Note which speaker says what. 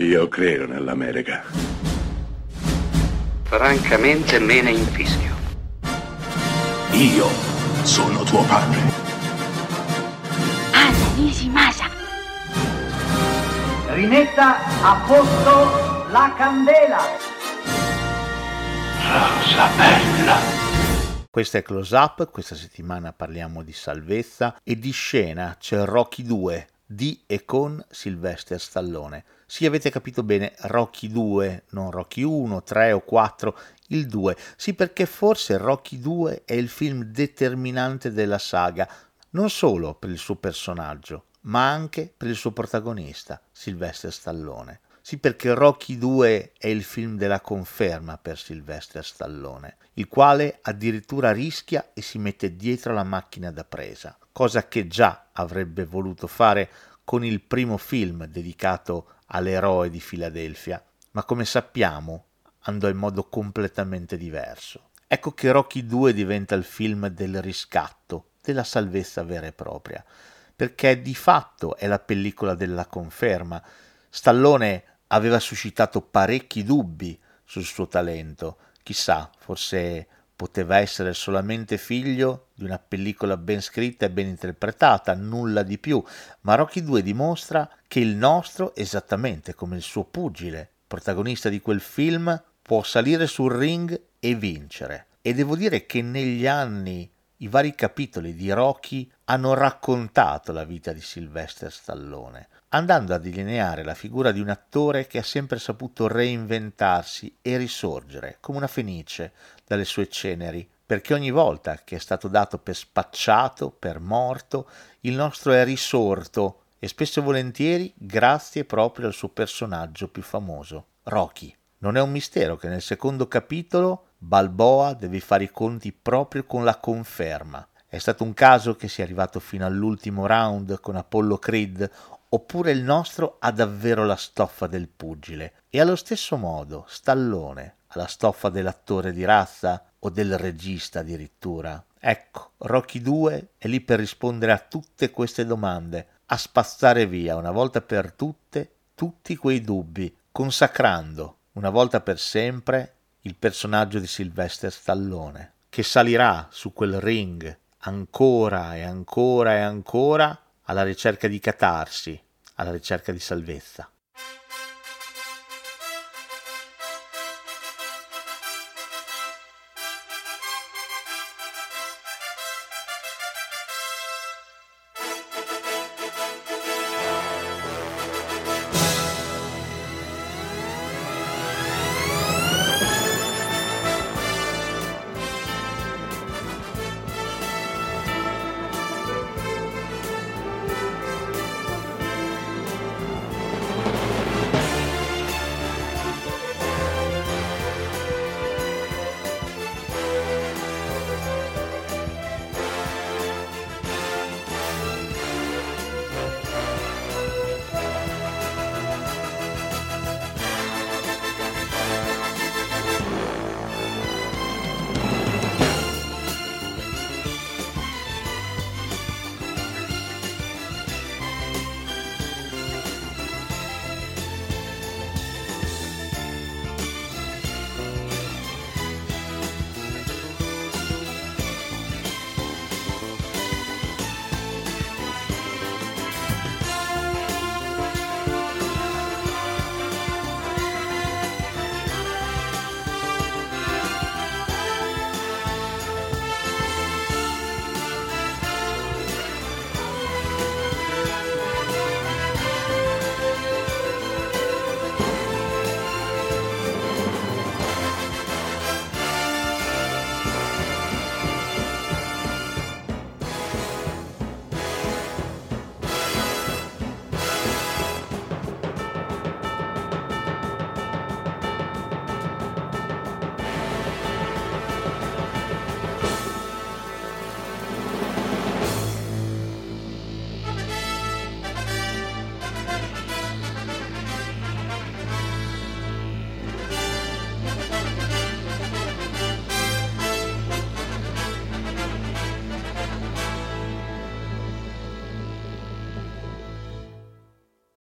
Speaker 1: Io credo nell'America.
Speaker 2: Francamente me ne infischio.
Speaker 3: Io sono tuo padre.
Speaker 4: Anna Nishimasa.
Speaker 5: Rimetta a posto la candela.
Speaker 3: Rosa bella.
Speaker 6: Questa è Close Up, questa settimana parliamo di salvezza e di scena c'è Rocky 2 di e con Sylvester Stallone. Sì, avete capito bene, Rocky 2, non Rocky 1, 3 o 4, il 2. Sì, perché forse Rocky 2 è il film determinante della saga, non solo per il suo personaggio, ma anche per il suo protagonista, Sylvester Stallone. Sì, perché Rocky 2 è il film della conferma per Sylvester Stallone, il quale addirittura rischia e si mette dietro la macchina da presa, cosa che già avrebbe voluto fare con il primo film dedicato all'eroe di Filadelfia, ma come sappiamo andò in modo completamente diverso. Ecco che Rocky 2 diventa il film del riscatto, della salvezza vera e propria, perché di fatto è la pellicola della conferma. Stallone aveva suscitato parecchi dubbi sul suo talento, chissà, forse poteva essere solamente figlio di una pellicola ben scritta e ben interpretata, nulla di più, ma Rocky 2 dimostra che il nostro, esattamente come il suo pugile, protagonista di quel film, può salire sul ring e vincere. E devo dire che negli anni i vari capitoli di Rocky hanno raccontato la vita di Sylvester Stallone, andando a delineare la figura di un attore che ha sempre saputo reinventarsi e risorgere come una fenice dalle sue ceneri, perché ogni volta che è stato dato per spacciato, per morto, il nostro è risorto e spesso e volentieri grazie proprio al suo personaggio più famoso, Rocky. Non è un mistero che nel secondo capitolo Balboa deve fare i conti proprio con la conferma. È stato un caso che sia arrivato fino all'ultimo round con Apollo Creed oppure il nostro ha davvero la stoffa del pugile e allo stesso modo Stallone ha la stoffa dell'attore di razza o del regista addirittura. Ecco, Rocky 2 è lì per rispondere a tutte queste domande, a spazzare via una volta per tutte tutti quei dubbi, consacrando una volta per sempre il personaggio di Sylvester Stallone, che salirà su quel ring ancora e ancora e ancora alla ricerca di catarsi, alla ricerca di salvezza.